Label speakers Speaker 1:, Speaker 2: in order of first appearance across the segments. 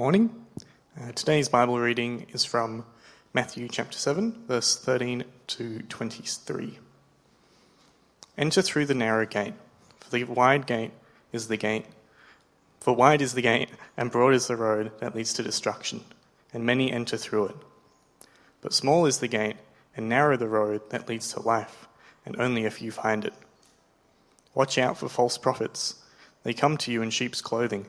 Speaker 1: Morning. Uh, today's Bible reading is from Matthew chapter 7, verse 13 to 23. Enter through the narrow gate, for the wide gate is the gate. For wide is the gate, and broad is the road that leads to destruction, and many enter through it. But small is the gate, and narrow the road that leads to life, and only a few find it. Watch out for false prophets. They come to you in sheep's clothing,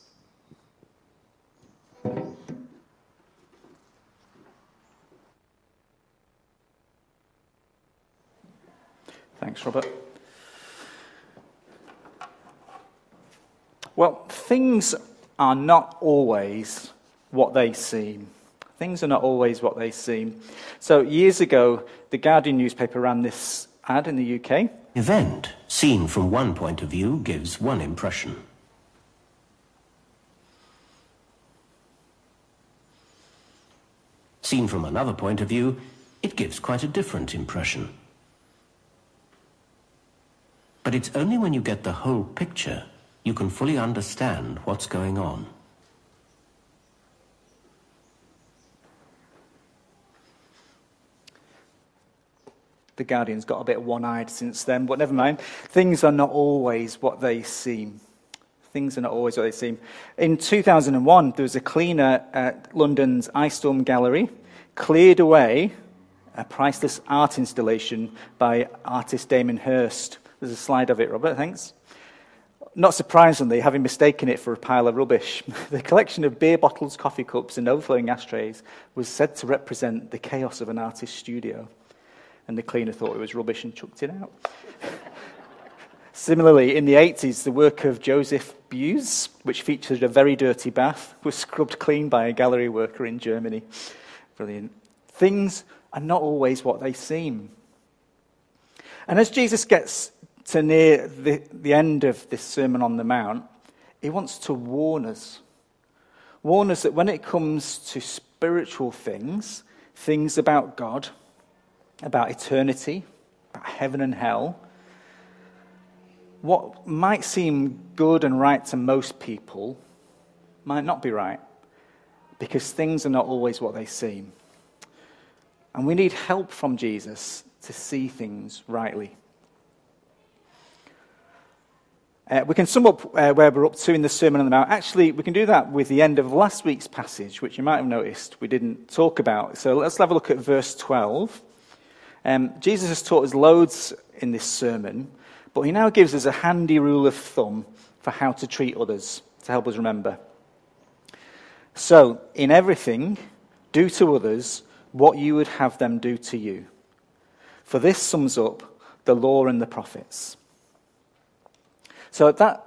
Speaker 2: Thanks, Robert. Well, things are not always what they seem. Things are not always what they seem. So, years ago, the Guardian newspaper ran this ad in the UK.
Speaker 3: Event, seen from one point of view, gives one impression. Seen from another point of view, it gives quite a different impression. But it's only when you get the whole picture you can fully understand what's going on.
Speaker 2: The Guardian's got a bit one eyed since then, but never mind. Things are not always what they seem. Things are not always what they seem. In 2001, there was a cleaner at London's Eyestorm Gallery, cleared away a priceless art installation by artist Damien Hirst. There's a slide of it, Robert, thanks. Not surprisingly, having mistaken it for a pile of rubbish, the collection of beer bottles, coffee cups, and overflowing ashtrays was said to represent the chaos of an artist's studio. And the cleaner thought it was rubbish and chucked it out. Similarly, in the 80s, the work of Joseph Beuys, which featured a very dirty bath, was scrubbed clean by a gallery worker in Germany. Brilliant. Things are not always what they seem. And as Jesus gets to near the, the end of this Sermon on the Mount, he wants to warn us. Warn us that when it comes to spiritual things, things about God, about eternity, about heaven and hell, what might seem good and right to most people might not be right because things are not always what they seem. And we need help from Jesus to see things rightly. Uh, we can sum up uh, where we're up to in the Sermon on the Mount. Actually, we can do that with the end of last week's passage, which you might have noticed we didn't talk about. So let's have a look at verse 12. Um, Jesus has taught us loads in this sermon, but he now gives us a handy rule of thumb for how to treat others to help us remember. So, in everything, do to others what you would have them do to you. For this sums up the law and the prophets. So that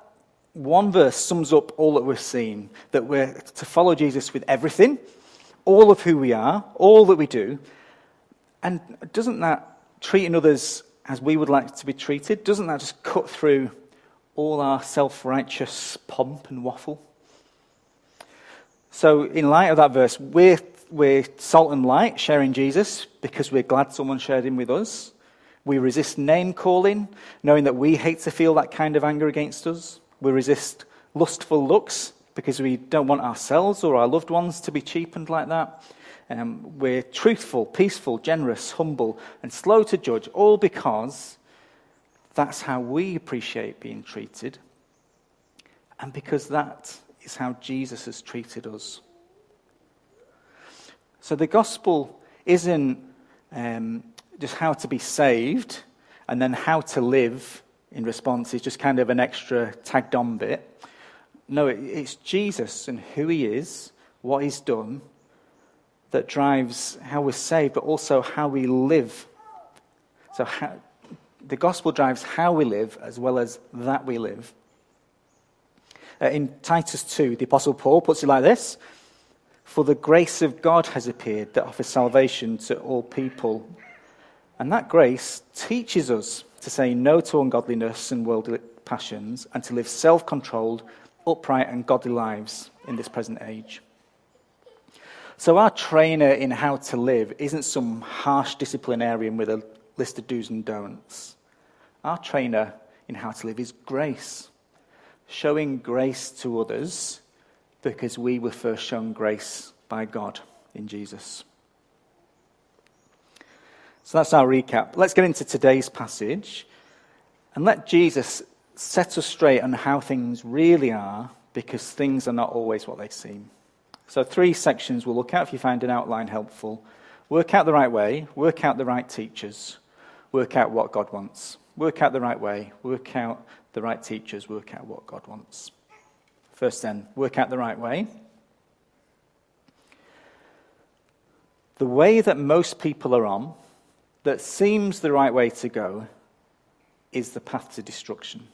Speaker 2: one verse sums up all that we're seeing that we're to follow Jesus with everything, all of who we are, all that we do. And doesn't that treating others as we would like to be treated, doesn't that just cut through all our self righteous pomp and waffle? So, in light of that verse, we're, we're salt and light, sharing Jesus because we're glad someone shared him with us. We resist name calling, knowing that we hate to feel that kind of anger against us. We resist lustful looks because we don't want ourselves or our loved ones to be cheapened like that. Um, we're truthful, peaceful, generous, humble, and slow to judge, all because that's how we appreciate being treated, and because that is how Jesus has treated us. So the gospel isn't um, just how to be saved and then how to live in response is just kind of an extra tagged on bit. No, it's Jesus and who he is, what he's done, that drives how we're saved, but also how we live. So how, the gospel drives how we live as well as that we live. Uh, in Titus 2, the Apostle Paul puts it like this For the grace of God has appeared that offers salvation to all people. And that grace teaches us to say no to ungodliness and worldly passions and to live self controlled, upright, and godly lives in this present age. So, our trainer in how to live isn't some harsh disciplinarian with a list of do's and don'ts. Our trainer in how to live is grace, showing grace to others because we were first shown grace by God in Jesus. So that's our recap. Let's get into today's passage and let Jesus set us straight on how things really are because things are not always what they seem. So, three sections we'll look at if you find an outline helpful. Work out the right way, work out the right teachers, work out what God wants. Work out the right way, work out the right teachers, work out what God wants. First, then, work out the right way. The way that most people are on that seems the right way to go is the path to destruction.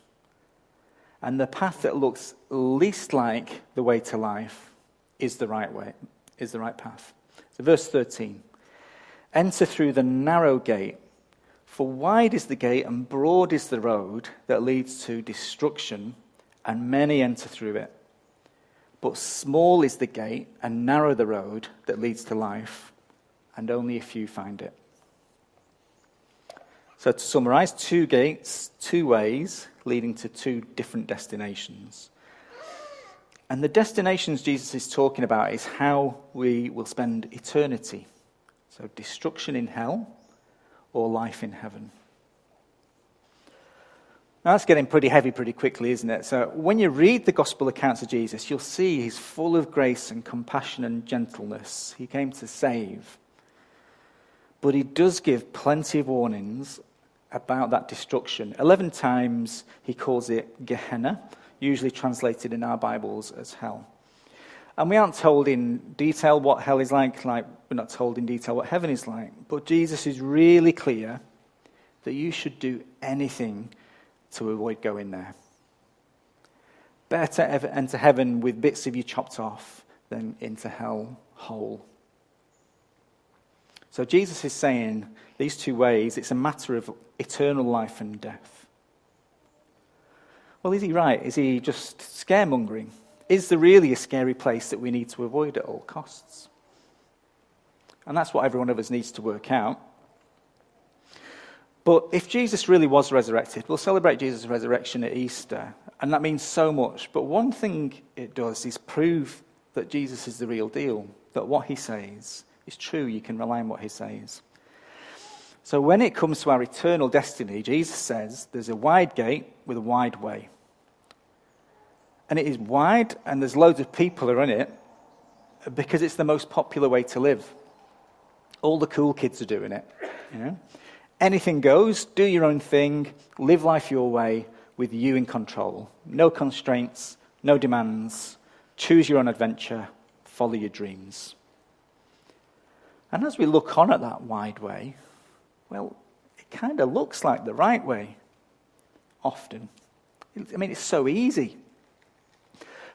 Speaker 2: And the path that looks least like the way to life is the right way, is the right path. So, verse 13 Enter through the narrow gate, for wide is the gate and broad is the road that leads to destruction, and many enter through it. But small is the gate and narrow the road that leads to life, and only a few find it. So, to summarize, two gates, two ways leading to two different destinations. And the destinations Jesus is talking about is how we will spend eternity. So, destruction in hell or life in heaven. Now, that's getting pretty heavy pretty quickly, isn't it? So, when you read the gospel accounts of Jesus, you'll see he's full of grace and compassion and gentleness. He came to save. But he does give plenty of warnings about that destruction. Eleven times he calls it Gehenna, usually translated in our Bibles as hell. And we aren't told in detail what hell is like, like we're not told in detail what heaven is like. But Jesus is really clear that you should do anything to avoid going there. Better ever enter heaven with bits of you chopped off than into hell whole. So Jesus is saying these two ways, it's a matter of eternal life and death. Well, is he right? Is he just scaremongering? Is there really a scary place that we need to avoid at all costs? And that's what every one of us needs to work out. But if Jesus really was resurrected, we'll celebrate Jesus' resurrection at Easter, and that means so much. But one thing it does is prove that Jesus is the real deal, that what he says is true. You can rely on what he says. So when it comes to our eternal destiny, Jesus says there's a wide gate with a wide way. And it is wide, and there's loads of people are in it because it's the most popular way to live. All the cool kids are doing it. You know? Anything goes, do your own thing, live life your way with you in control. No constraints, no demands. Choose your own adventure, follow your dreams. And as we look on at that wide way, well, it kind of looks like the right way, often. I mean, it's so easy.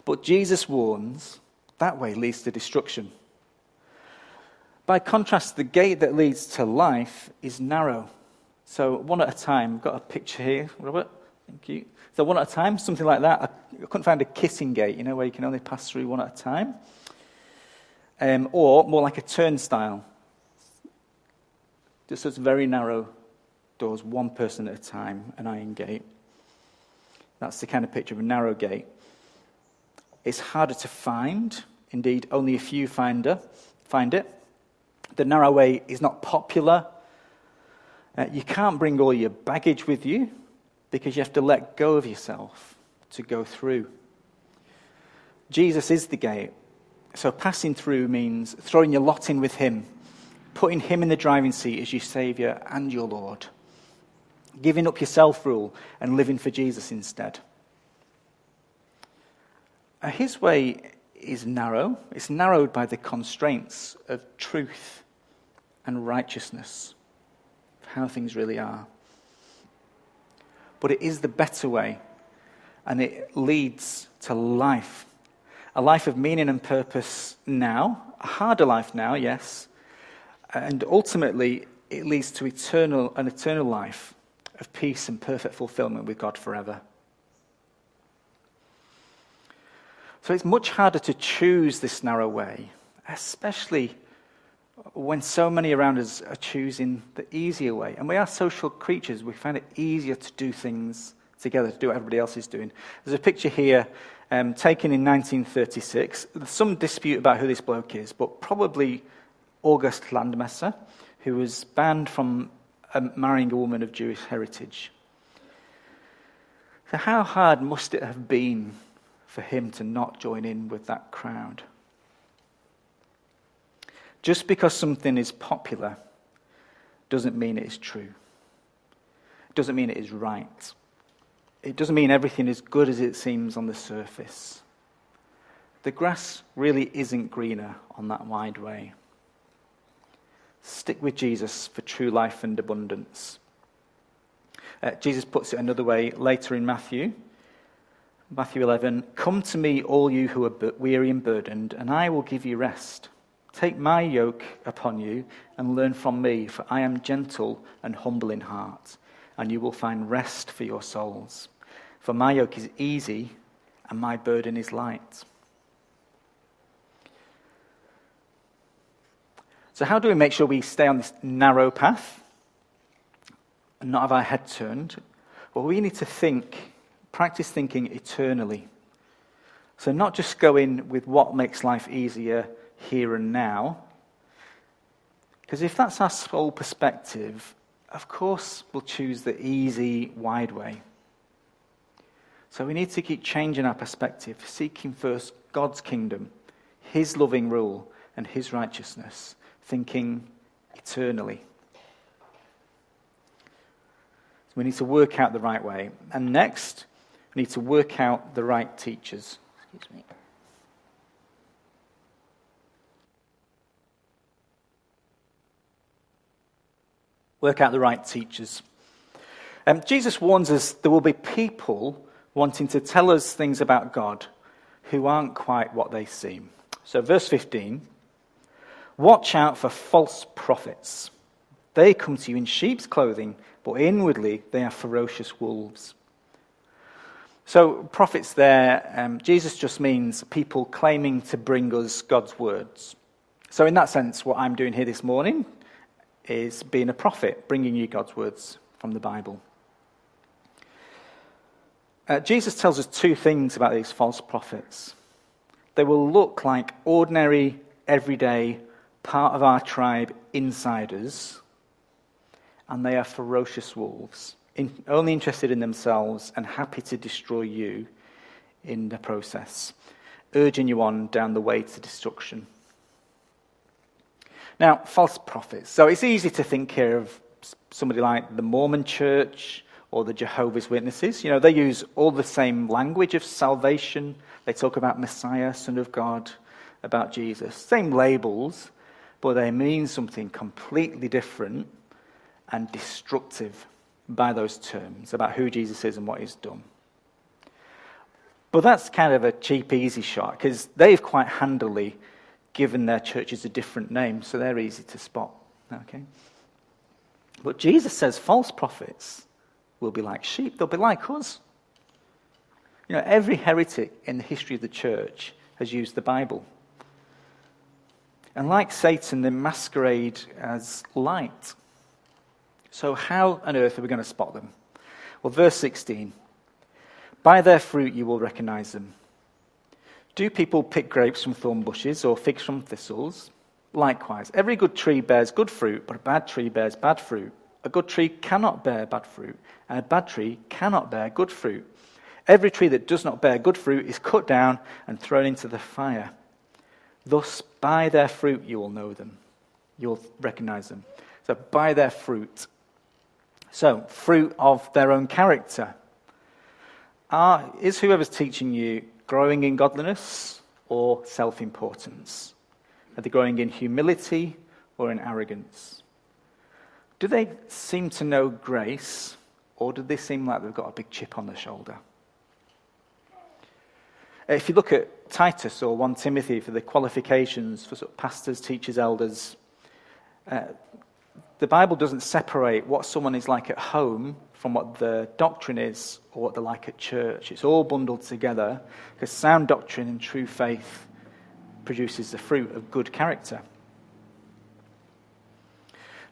Speaker 2: But Jesus warns that way leads to destruction. By contrast, the gate that leads to life is narrow. So, one at a time, I've got a picture here, Robert. Thank you. So, one at a time, something like that. I couldn't find a kissing gate, you know, where you can only pass through one at a time. Um, or more like a turnstile. Just those very narrow doors, one person at a time, an iron gate. That's the kind of picture of a narrow gate. It's harder to find. Indeed, only a few finder, find it. The narrow way is not popular. Uh, you can't bring all your baggage with you because you have to let go of yourself to go through. Jesus is the gate. So passing through means throwing your lot in with him putting Him in the driving seat as your Saviour and your Lord. giving up your self rule and living for Jesus instead. Uh, his way is narrow, it's narrowed by the constraints of truth and righteousness, how things really are. But it is the better way, and it leads to life a life of meaning and purpose now, a harder life now, yes, and ultimately it leads to eternal, an eternal life of peace and perfect fulfillment with God forever. So it's much harder to choose this narrow way, especially when so many around us are choosing the easier way. And we are social creatures, we find it easier to do things together, to do what everybody else is doing. There's a picture here um, taken in 1936. There's some dispute about who this bloke is, but probably August Landmesser, who was banned from um, marrying a woman of Jewish heritage. So, how hard must it have been for him to not join in with that crowd? Just because something is popular doesn't mean it is true. It doesn't mean it is right it doesn't mean everything is good as it seems on the surface. The grass really isn't greener on that wide way. Stick with Jesus for true life and abundance. Uh, Jesus puts it another way later in Matthew. Matthew 11 Come to me, all you who are weary and burdened, and I will give you rest. Take my yoke upon you and learn from me, for I am gentle and humble in heart, and you will find rest for your souls. For my yoke is easy and my burden is light. So, how do we make sure we stay on this narrow path and not have our head turned? Well, we need to think, practice thinking eternally. So, not just go in with what makes life easier here and now. Because if that's our sole perspective, of course we'll choose the easy, wide way. So we need to keep changing our perspective, seeking first God's kingdom, His loving rule, and His righteousness, thinking eternally. So we need to work out the right way. And next, we need to work out the right teachers. Excuse me. Work out the right teachers. Um, Jesus warns us there will be people wanting to tell us things about God who aren't quite what they seem. So, verse 15 Watch out for false prophets. They come to you in sheep's clothing, but inwardly they are ferocious wolves. So, prophets there, um, Jesus just means people claiming to bring us God's words. So, in that sense, what I'm doing here this morning is being a prophet, bringing you God's words from the Bible. Uh, Jesus tells us two things about these false prophets. They will look like ordinary, everyday, part of our tribe insiders, and they are ferocious wolves, in, only interested in themselves and happy to destroy you in the process, urging you on down the way to destruction. Now, false prophets. So it's easy to think here of somebody like the Mormon church or the Jehovah's Witnesses. You know, they use all the same language of salvation. They talk about Messiah, Son of God, about Jesus. Same labels, but they mean something completely different and destructive by those terms about who Jesus is and what he's done. But that's kind of a cheap, easy shot because they've quite handily given their churches a different name, so they're easy to spot. Okay? But Jesus says false prophets will be like sheep. They'll be like us. You know, every heretic in the history of the church has used the Bible. And like Satan, they masquerade as light. So, how on earth are we going to spot them? Well, verse 16 By their fruit you will recognize them. Do people pick grapes from thorn bushes or figs from thistles? Likewise, every good tree bears good fruit, but a bad tree bears bad fruit. A good tree cannot bear bad fruit, and a bad tree cannot bear good fruit. Every tree that does not bear good fruit is cut down and thrown into the fire. Thus, by their fruit you will know them. You'll recognize them. So, by their fruit. So, fruit of their own character. Is whoever's teaching you growing in godliness or self importance? Are they growing in humility or in arrogance? Do they seem to know grace or do they seem like they've got a big chip on their shoulder? If you look at Titus or 1 Timothy for the qualifications for sort of pastors, teachers, elders, uh, the Bible doesn't separate what someone is like at home from what the doctrine is or what they're like at church. It's all bundled together because sound doctrine and true faith produces the fruit of good character.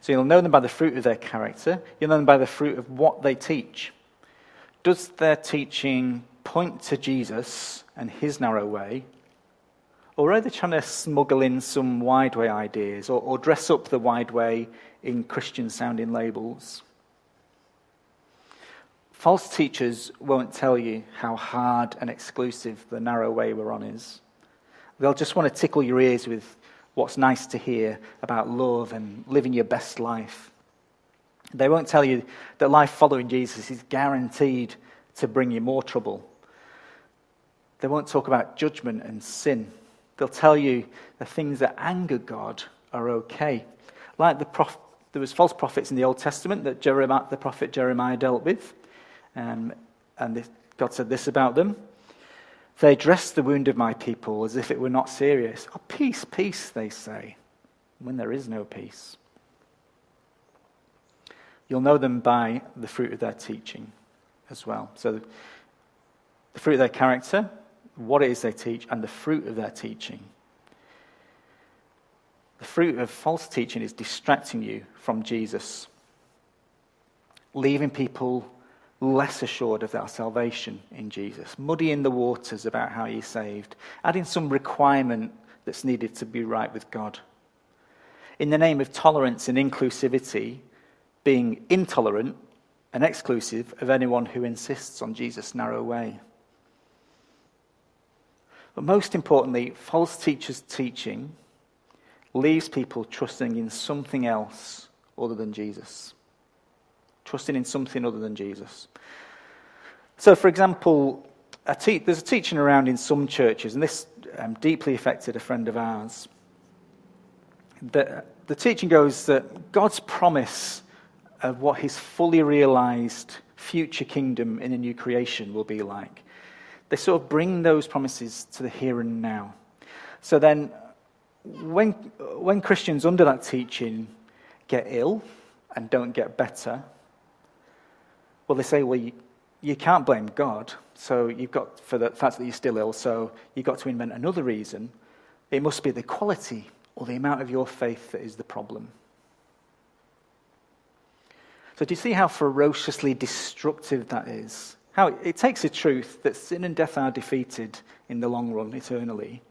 Speaker 2: So you'll know them by the fruit of their character, you'll know them by the fruit of what they teach. Does their teaching point to Jesus and his narrow way? Or are they trying to smuggle in some wide way ideas or, or dress up the wide way in Christian sounding labels? False teachers won't tell you how hard and exclusive the narrow way we're on is. They'll just want to tickle your ears with what's nice to hear about love and living your best life. They won't tell you that life following Jesus is guaranteed to bring you more trouble. They won't talk about judgment and sin. They'll tell you the things that anger God are okay. Like the prof- there was false prophets in the Old Testament that Jeremiah, the prophet Jeremiah dealt with. Um, and God said this about them. They dress the wound of my people as if it were not serious. Oh, peace, peace, they say, when there is no peace. You'll know them by the fruit of their teaching as well. So, the fruit of their character, what it is they teach, and the fruit of their teaching. The fruit of false teaching is distracting you from Jesus, leaving people less assured of our salvation in Jesus, muddying the waters about how you're saved, adding some requirement that's needed to be right with God. In the name of tolerance and inclusivity, being intolerant and exclusive of anyone who insists on Jesus' narrow way. But most importantly, false teachers' teaching leaves people trusting in something else other than Jesus trusting in something other than Jesus. So, for example, a te- there's a teaching around in some churches, and this um, deeply affected a friend of ours. The, the teaching goes that God's promise of what his fully realized future kingdom in a new creation will be like. They sort of bring those promises to the here and now. So then, when, when Christians under that teaching get ill and don't get better, well, they say, well, you, you can't blame God. So you've got, for the fact that you're still ill, so you've got to invent another reason. It must be the quality or the amount of your faith that is the problem. So, do you see how ferociously destructive that is? How it takes a truth that sin and death are defeated in the long run, eternally,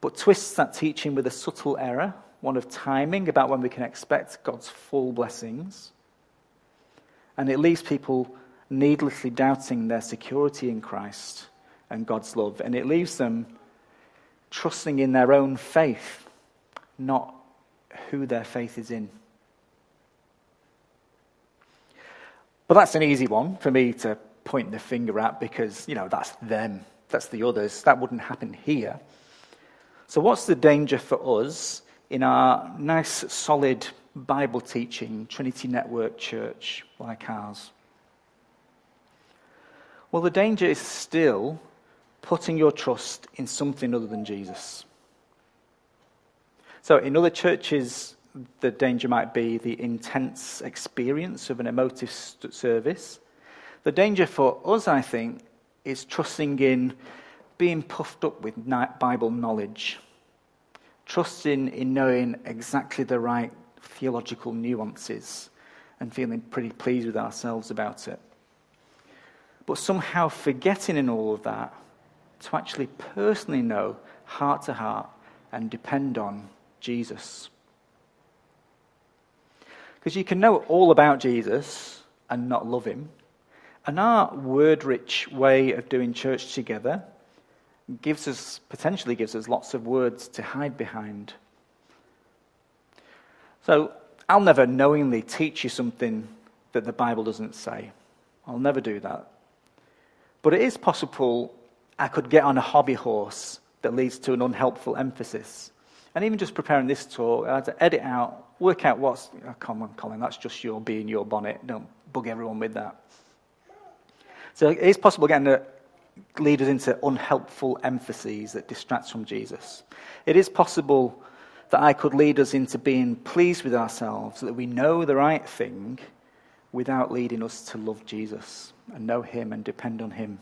Speaker 2: but twists that teaching with a subtle error, one of timing about when we can expect God's full blessings, and it leaves people needlessly doubting their security in Christ and God's love. And it leaves them trusting in their own faith, not who their faith is in. But that's an easy one for me to point the finger at because, you know, that's them, that's the others. That wouldn't happen here. So, what's the danger for us in our nice, solid Bible teaching Trinity Network church like ours? Well, the danger is still putting your trust in something other than Jesus. So, in other churches, the danger might be the intense experience of an emotive service. The danger for us, I think, is trusting in being puffed up with Bible knowledge, trusting in knowing exactly the right theological nuances and feeling pretty pleased with ourselves about it. But somehow forgetting in all of that to actually personally know heart to heart and depend on Jesus. Because you can know all about Jesus and not love him. And our word rich way of doing church together gives us, potentially gives us lots of words to hide behind so I'll never knowingly teach you something that the Bible doesn't say. I'll never do that. But it is possible I could get on a hobby horse that leads to an unhelpful emphasis. And even just preparing this talk, I had to edit out, work out what's. Oh, come on, Colin, that's just your being your bonnet. Don't bug everyone with that. So it is possible getting to lead us into unhelpful emphases that distracts from Jesus. It is possible that I could lead us into being pleased with ourselves, that we know the right thing without leading us to love Jesus and know Him and depend on Him.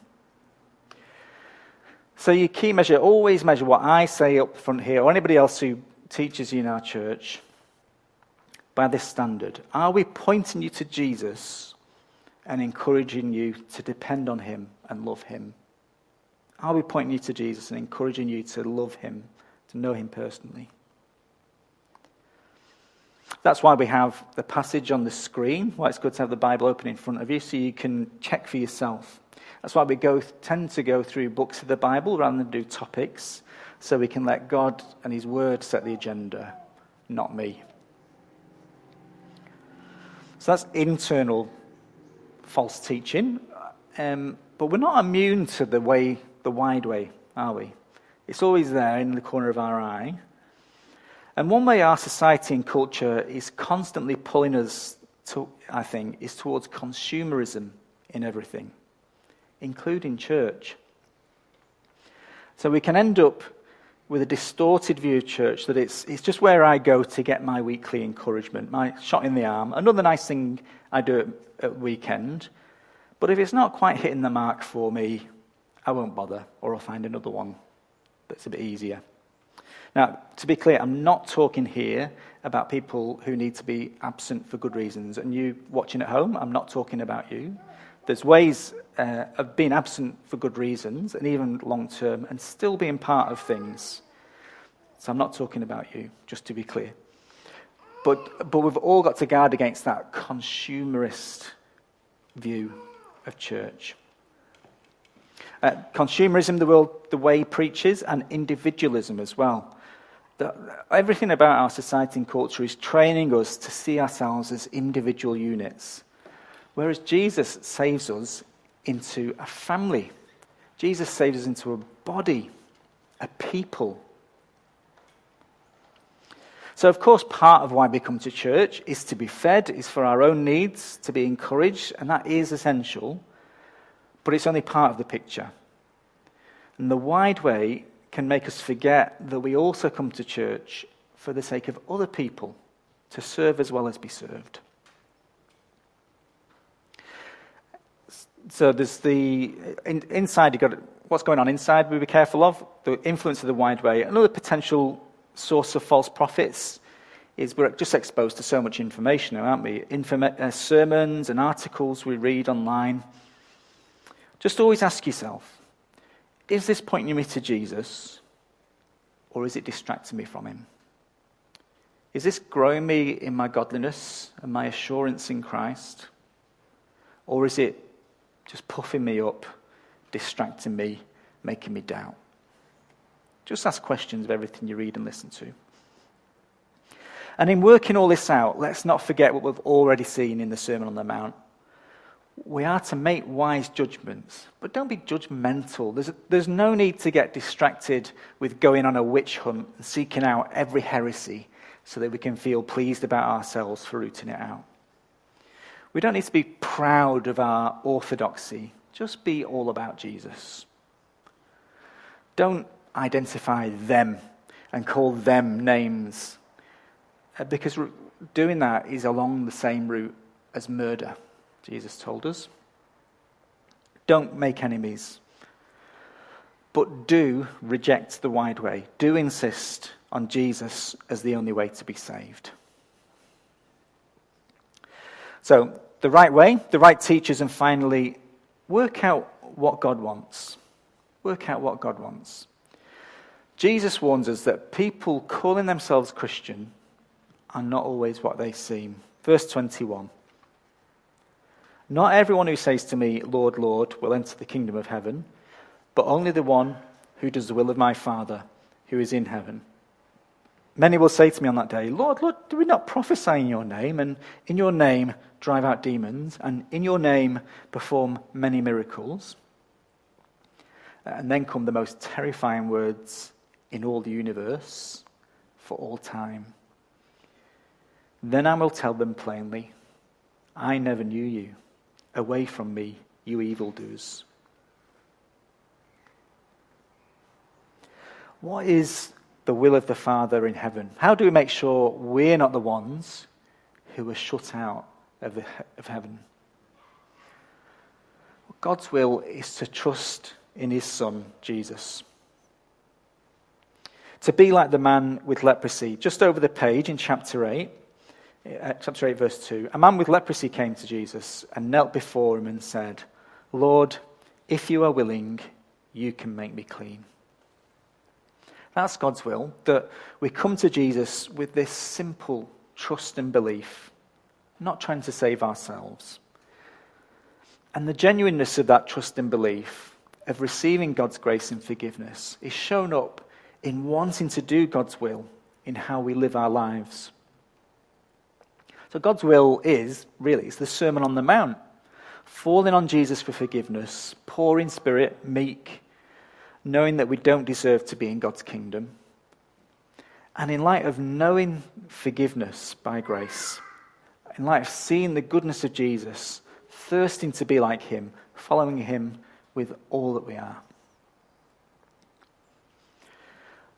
Speaker 2: So, your key measure, always measure what I say up front here, or anybody else who teaches you in our church, by this standard. Are we pointing you to Jesus and encouraging you to depend on Him and love Him? Are we pointing you to Jesus and encouraging you to love Him, to know Him personally? That's why we have the passage on the screen, why it's good to have the Bible open in front of you so you can check for yourself. That's why we go, tend to go through books of the Bible rather than do topics, so we can let God and His Word set the agenda, not me. So that's internal false teaching. Um, but we're not immune to the way, the wide way, are we? It's always there in the corner of our eye. And one way our society and culture is constantly pulling us to, I think, is towards consumerism in everything, including church. So we can end up with a distorted view of church that it's, it's just where I go to get my weekly encouragement, my shot in the arm. Another nice thing I do at, at weekend. But if it's not quite hitting the mark for me, I won't bother, or I'll find another one that's a bit easier. Now, to be clear, I'm not talking here about people who need to be absent for good reasons. And you watching at home, I'm not talking about you. There's ways uh, of being absent for good reasons, and even long term, and still being part of things. So I'm not talking about you, just to be clear. But, but we've all got to guard against that consumerist view of church. Uh, consumerism, the, world, the way preaches, and individualism as well everything about our society and culture is training us to see ourselves as individual units. Whereas Jesus saves us into a family. Jesus saves us into a body, a people. So, of course, part of why we come to church is to be fed, is for our own needs, to be encouraged, and that is essential. But it's only part of the picture. And the wide way can make us forget that we also come to church for the sake of other people, to serve as well as be served. So there's the in, inside. You've got what's going on inside. We be careful of the influence of the wide way. Another potential source of false prophets is we're just exposed to so much information, aren't we? Informa- uh, sermons and articles we read online. Just always ask yourself is this pointing me to Jesus, or is it distracting me from him? Is this growing me in my godliness and my assurance in Christ? Or is it just puffing me up, distracting me, making me doubt? Just ask questions of everything you read and listen to. And in working all this out, let's not forget what we've already seen in the Sermon on the Mount we are to make wise judgments, but don't be judgmental. There's, there's no need to get distracted with going on a witch hunt and seeking out every heresy so that we can feel pleased about ourselves for rooting it out. We don't need to be proud of our orthodoxy, just be all about Jesus. Don't identify them and call them names, uh, because doing that is along the same route as murder. Jesus told us. Don't make enemies, but do reject the wide way. Do insist on Jesus as the only way to be saved. So, the right way, the right teachers, and finally, work out what God wants. Work out what God wants. Jesus warns us that people calling themselves Christian are not always what they seem. Verse 21. Not everyone who says to me, Lord, Lord, will enter the kingdom of heaven, but only the one who does the will of my Father who is in heaven. Many will say to me on that day, Lord, Lord, do we not prophesy in your name, and in your name drive out demons, and in your name perform many miracles? And then come the most terrifying words in all the universe for all time. Then I will tell them plainly, I never knew you. Away from me, you evildoers. What is the will of the Father in heaven? How do we make sure we're not the ones who are shut out of, the, of heaven? God's will is to trust in his Son, Jesus. To be like the man with leprosy. Just over the page in chapter 8, uh, chapter 8, verse 2, a man with leprosy came to Jesus and knelt before him and said, Lord, if you are willing, you can make me clean. That's God's will, that we come to Jesus with this simple trust and belief, not trying to save ourselves. And the genuineness of that trust and belief, of receiving God's grace and forgiveness, is shown up in wanting to do God's will in how we live our lives. So God's will is, really, it's the Sermon on the Mount. Falling on Jesus for forgiveness, poor in spirit, meek, knowing that we don't deserve to be in God's kingdom. And in light of knowing forgiveness by grace, in light of seeing the goodness of Jesus, thirsting to be like him, following him with all that we are.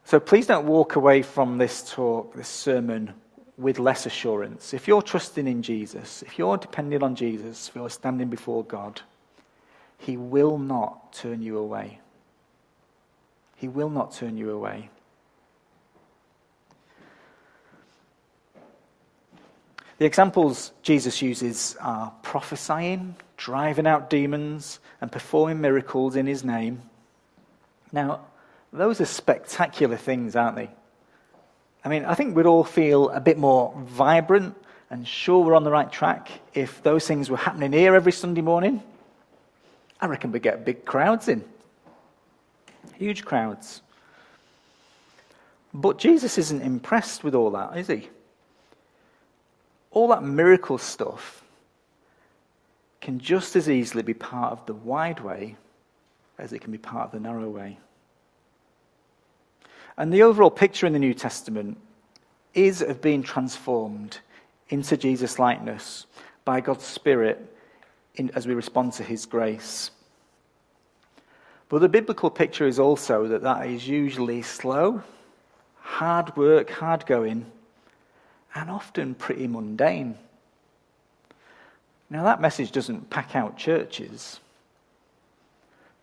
Speaker 2: So please don't walk away from this talk, this sermon, with less assurance. If you're trusting in Jesus, if you're depending on Jesus, if you're standing before God, he will not turn you away. He will not turn you away. The examples Jesus uses are prophesying, driving out demons, and performing miracles in his name. Now, those are spectacular things, aren't they? I mean, I think we'd all feel a bit more vibrant and sure we're on the right track if those things were happening here every Sunday morning. I reckon we'd get big crowds in. Huge crowds. But Jesus isn't impressed with all that, is he? All that miracle stuff can just as easily be part of the wide way as it can be part of the narrow way. And the overall picture in the New Testament is of being transformed into Jesus' likeness by God's Spirit in, as we respond to His grace. But the biblical picture is also that that is usually slow, hard work, hard going, and often pretty mundane. Now, that message doesn't pack out churches,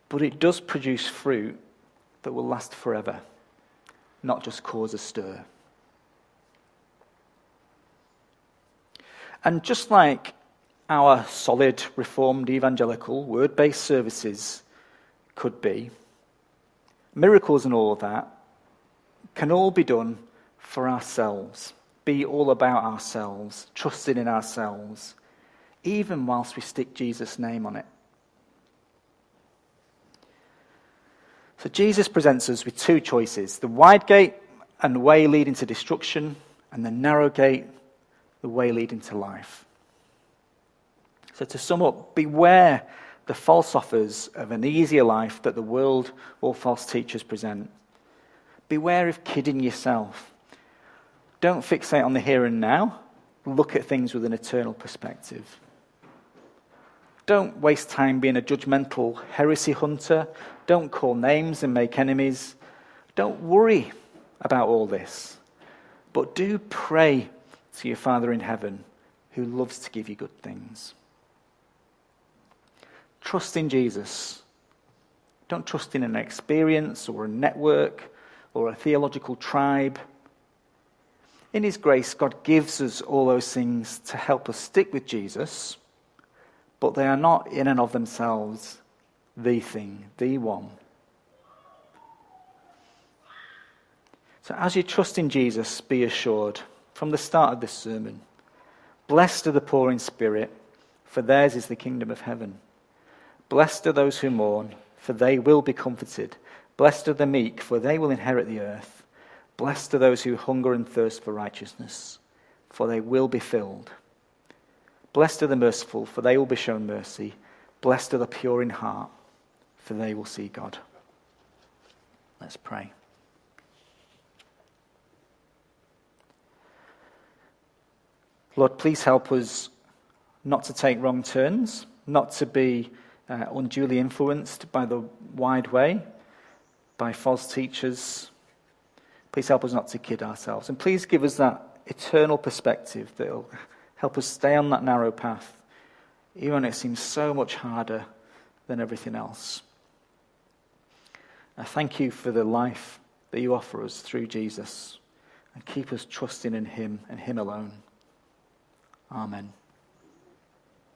Speaker 2: but it does produce fruit that will last forever, not just cause a stir. And just like our solid, reformed, evangelical, word based services could be, miracles and all of that, can all be done for ourselves, be all about ourselves, trusting in ourselves, even whilst we stick Jesus' name on it. So Jesus presents us with two choices the wide gate and the way leading to destruction, and the narrow gate, the way leading to life. So to sum up, beware the false offers of an easier life that the world or false teachers present. Beware of kidding yourself. Don't fixate on the here and now. Look at things with an eternal perspective. Don't waste time being a judgmental heresy hunter. Don't call names and make enemies. Don't worry about all this. But do pray to your Father in heaven who loves to give you good things. Trust in Jesus. Don't trust in an experience or a network or a theological tribe. In His grace, God gives us all those things to help us stick with Jesus, but they are not in and of themselves the thing, the one. So, as you trust in Jesus, be assured from the start of this sermon Blessed are the poor in spirit, for theirs is the kingdom of heaven. Blessed are those who mourn, for they will be comforted. Blessed are the meek, for they will inherit the earth. Blessed are those who hunger and thirst for righteousness, for they will be filled. Blessed are the merciful, for they will be shown mercy. Blessed are the pure in heart, for they will see God. Let's pray. Lord, please help us not to take wrong turns, not to be uh, unduly influenced by the wide way, by false teachers. Please help us not to kid ourselves. And please give us that eternal perspective that will help us stay on that narrow path, even when it seems so much harder than everything else. I thank you for the life that you offer us through Jesus and keep us trusting in him and him alone. Amen.